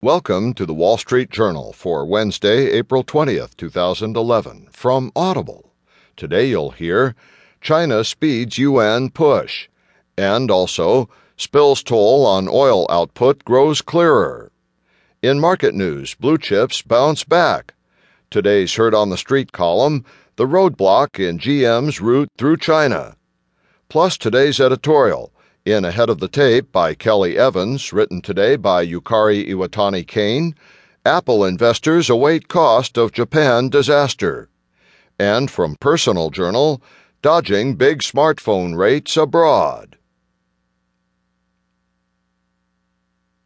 Welcome to the Wall Street Journal for Wednesday, April 20th, 2011, from Audible. Today you'll hear China speeds yuan push, and also spills toll on oil output grows clearer. In market news, blue chips bounce back. Today's Heard on the Street column, the roadblock in GM's route through China. Plus today's editorial in Ahead of the Tape by Kelly Evans, written today by Yukari Iwatani Kane, Apple investors await cost of Japan disaster. And from Personal Journal, dodging big smartphone rates abroad.